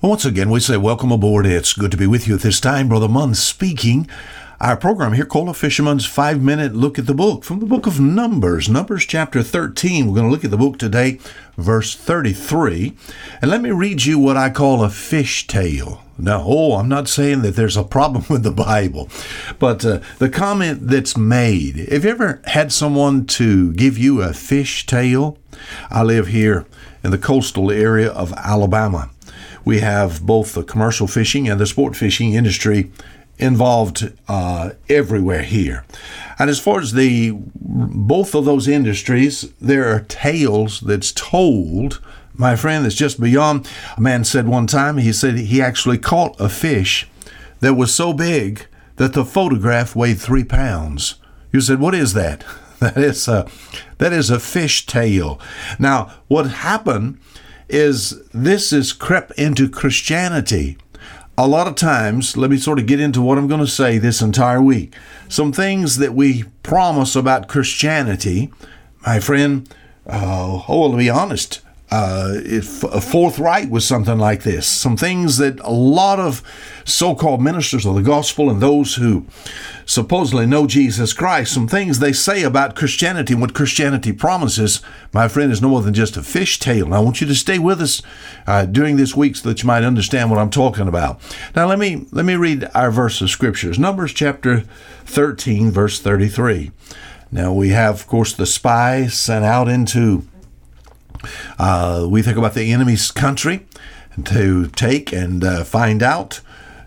Once again, we say welcome aboard. It's good to be with you at this time. Brother Munn speaking. Our program here called A Fisherman's Five Minute Look at the Book from the book of Numbers, Numbers chapter 13. We're going to look at the book today, verse 33. And let me read you what I call a fish tale. Now, oh, I'm not saying that there's a problem with the Bible, but uh, the comment that's made. Have you ever had someone to give you a fish tale? I live here in the coastal area of Alabama we have both the commercial fishing and the sport fishing industry involved uh, everywhere here. And as far as the both of those industries, there are tales that's told. My friend, that's just beyond. A man said one time, he said he actually caught a fish that was so big that the photograph weighed three pounds. You said, what is that? That is a, that is a fish tale. Now, what happened is this is crept into Christianity. A lot of times, let me sort of get into what I'm going to say this entire week. Some things that we promise about Christianity, my friend, uh, oh, to be honest, uh, if a forthright with something like this. Some things that a lot of so called ministers of the gospel and those who supposedly know Jesus Christ, some things they say about Christianity and what Christianity promises, my friend, is no more than just a fish tale. And I want you to stay with us uh, during this week so that you might understand what I'm talking about. Now, let me let me read our verse of scriptures. Numbers chapter 13, verse 33. Now we have, of course, the spy sent out into uh, we think about the enemy's country to take and uh, find out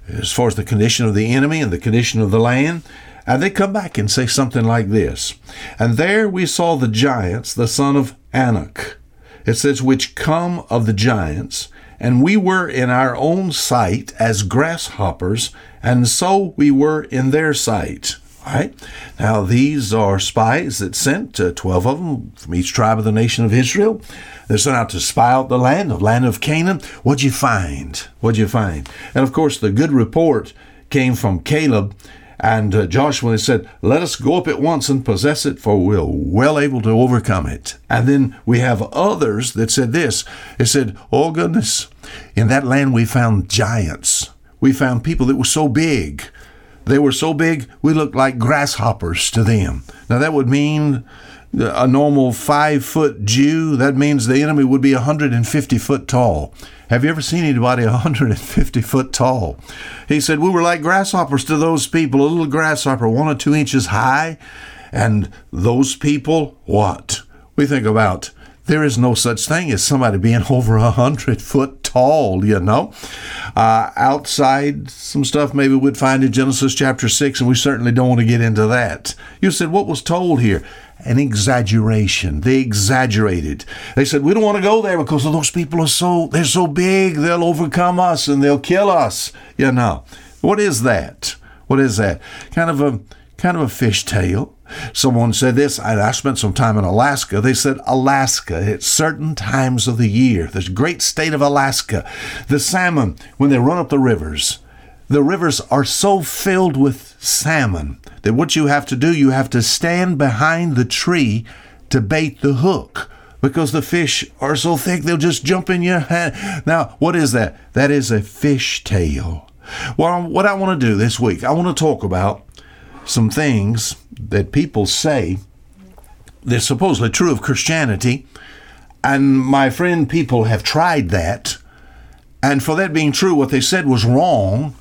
as far as the condition of the enemy and the condition of the land. And they come back and say something like this And there we saw the giants, the son of Anak. It says, which come of the giants, and we were in our own sight as grasshoppers, and so we were in their sight. Right Now, these are spies that sent, uh, 12 of them from each tribe of the nation of Israel. They're sent out to spy out the land, the land of Canaan. What'd you find? What'd you find? And of course, the good report came from Caleb and uh, Joshua. They said, Let us go up at once and possess it, for we're well able to overcome it. And then we have others that said this. They said, Oh, goodness, in that land we found giants. We found people that were so big they were so big, we looked like grasshoppers to them. Now, that would mean a normal five foot Jew, that means the enemy would be 150 foot tall. Have you ever seen anybody 150 foot tall? He said, We were like grasshoppers to those people, a little grasshopper, one or two inches high. And those people, what? We think about there is no such thing as somebody being over a hundred foot tall, you know. Uh, outside, some stuff maybe we'd find in Genesis chapter 6, and we certainly don't want to get into that. You said, what was told here? An exaggeration. They exaggerated. They said, we don't want to go there because those people are so, they're so big, they'll overcome us and they'll kill us. You know. What is that? What is that? Kind of a, kind of a fish tale Someone said this, I spent some time in Alaska. They said Alaska at certain times of the year, this great state of Alaska, the salmon, when they run up the rivers, the rivers are so filled with salmon that what you have to do, you have to stand behind the tree to bait the hook because the fish are so thick they'll just jump in your hand. Now, what is that? That is a fish tale. Well, what I want to do this week, I want to talk about some things that people say they're supposedly true of Christianity. And my friend, people have tried that. And for that being true, what they said was wrong.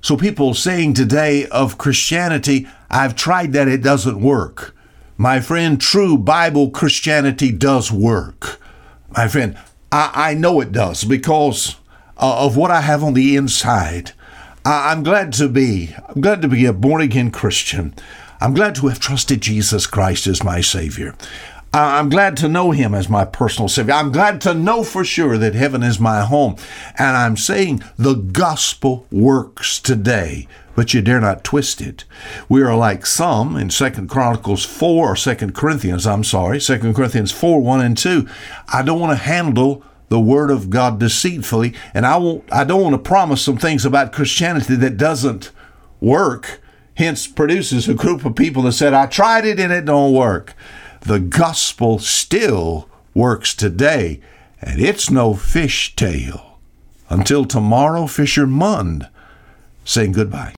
So people saying today of Christianity, I've tried that, it doesn't work. My friend, true Bible Christianity does work. My friend, I, I know it does because uh, of what I have on the inside. I'm glad to be, I'm glad to be a born again Christian. I'm glad to have trusted Jesus Christ as my Savior. I'm glad to know Him as my personal Savior. I'm glad to know for sure that heaven is my home. And I'm saying the gospel works today, but you dare not twist it. We are like some in Second Chronicles 4 or Second Corinthians, I'm sorry, Second Corinthians 4, 1 and 2. I don't want to handle the word of God deceitfully, and I won't I don't want to promise some things about Christianity that doesn't work hence produces a group of people that said, I tried it and it don't work. The gospel still works today, and it's no fish tale. Until tomorrow, Fisher Mund saying goodbye.